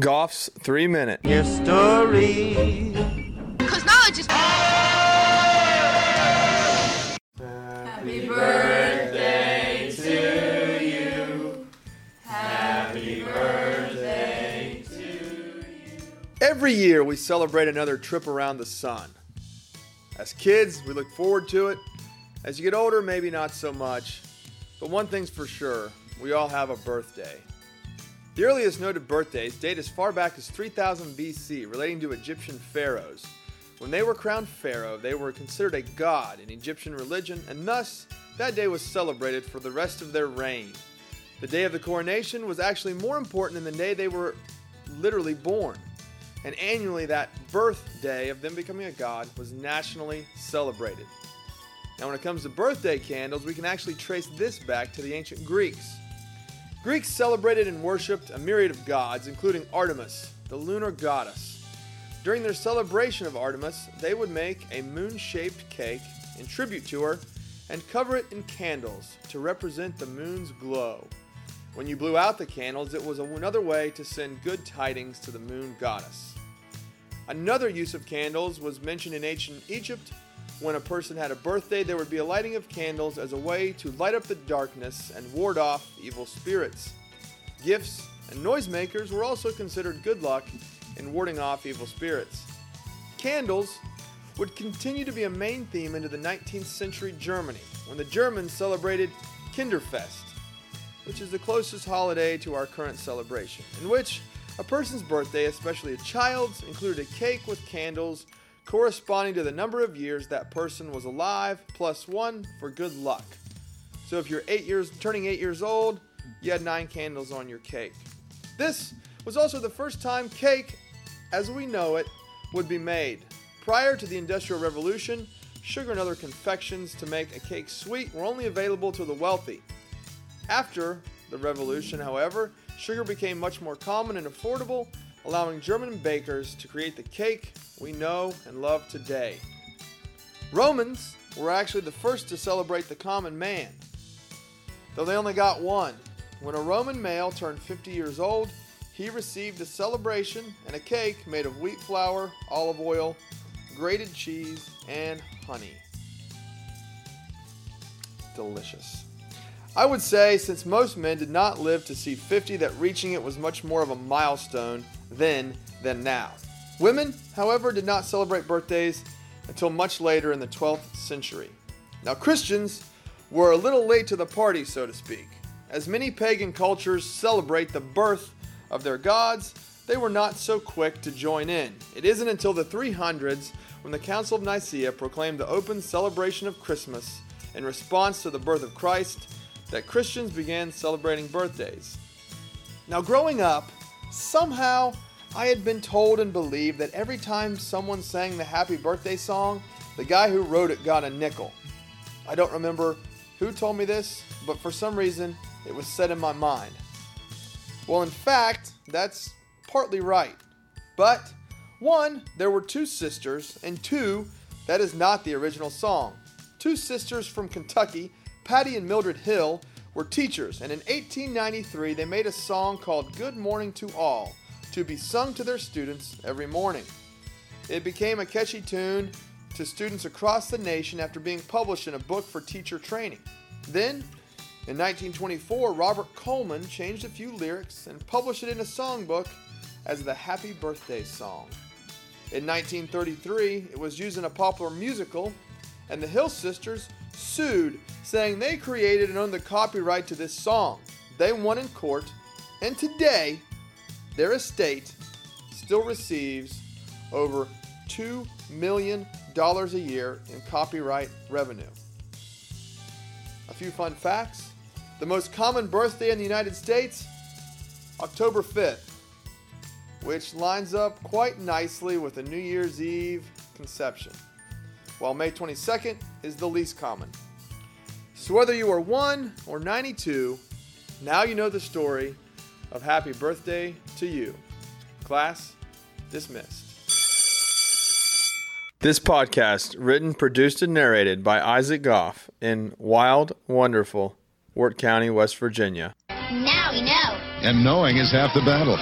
Goff's three minute. history. Because knowledge is. Happy birthday to you. Happy birthday to Every year we celebrate another trip around the sun. As kids, we look forward to it. As you get older, maybe not so much. But one thing's for sure we all have a birthday. The earliest noted birthdays date as far back as 3000 BC, relating to Egyptian pharaohs. When they were crowned pharaoh, they were considered a god in Egyptian religion, and thus that day was celebrated for the rest of their reign. The day of the coronation was actually more important than the day they were literally born. And annually, that birthday of them becoming a god was nationally celebrated. Now, when it comes to birthday candles, we can actually trace this back to the ancient Greeks. Greeks celebrated and worshipped a myriad of gods, including Artemis, the lunar goddess. During their celebration of Artemis, they would make a moon shaped cake in tribute to her and cover it in candles to represent the moon's glow. When you blew out the candles, it was another way to send good tidings to the moon goddess. Another use of candles was mentioned in ancient Egypt. When a person had a birthday, there would be a lighting of candles as a way to light up the darkness and ward off evil spirits. Gifts and noisemakers were also considered good luck in warding off evil spirits. Candles would continue to be a main theme into the 19th century Germany when the Germans celebrated Kinderfest, which is the closest holiday to our current celebration, in which a person's birthday, especially a child's, included a cake with candles corresponding to the number of years that person was alive plus one for good luck. So if you're eight years turning eight years old, you had nine candles on your cake. This was also the first time cake, as we know it, would be made. Prior to the Industrial Revolution, sugar and other confections to make a cake sweet were only available to the wealthy. After the revolution, however, sugar became much more common and affordable, allowing German bakers to create the cake we know and love today. Romans were actually the first to celebrate the common man, though they only got one. When a Roman male turned 50 years old, he received a celebration and a cake made of wheat flour, olive oil, grated cheese, and honey. Delicious. I would say, since most men did not live to see 50, that reaching it was much more of a milestone then than now. Women, however, did not celebrate birthdays until much later in the 12th century. Now, Christians were a little late to the party, so to speak. As many pagan cultures celebrate the birth of their gods, they were not so quick to join in. It isn't until the 300s when the Council of Nicaea proclaimed the open celebration of Christmas in response to the birth of Christ that Christians began celebrating birthdays. Now, growing up, somehow I had been told and believed that every time someone sang the happy birthday song, the guy who wrote it got a nickel. I don't remember who told me this, but for some reason it was set in my mind. Well, in fact, that's partly right. But, one, there were two sisters, and two, that is not the original song. Two sisters from Kentucky, Patty and Mildred Hill, were teachers, and in 1893 they made a song called Good Morning to All to be sung to their students every morning. It became a catchy tune to students across the nation after being published in a book for teacher training. Then, in 1924, Robert Coleman changed a few lyrics and published it in a songbook as the Happy Birthday Song. In 1933, it was used in a popular musical, and the Hill Sisters sued, saying they created and owned the copyright to this song. They won in court, and today, their estate still receives over $2 million a year in copyright revenue. A few fun facts. The most common birthday in the United States, October 5th, which lines up quite nicely with a New Year's Eve conception, while May 22nd is the least common. So whether you are 1 or 92, now you know the story of happy birthday to you. Class dismissed. This podcast, written, produced, and narrated by Isaac Goff in Wild, Wonderful, Wirt County, West Virginia. Now we know. And knowing is half the battle.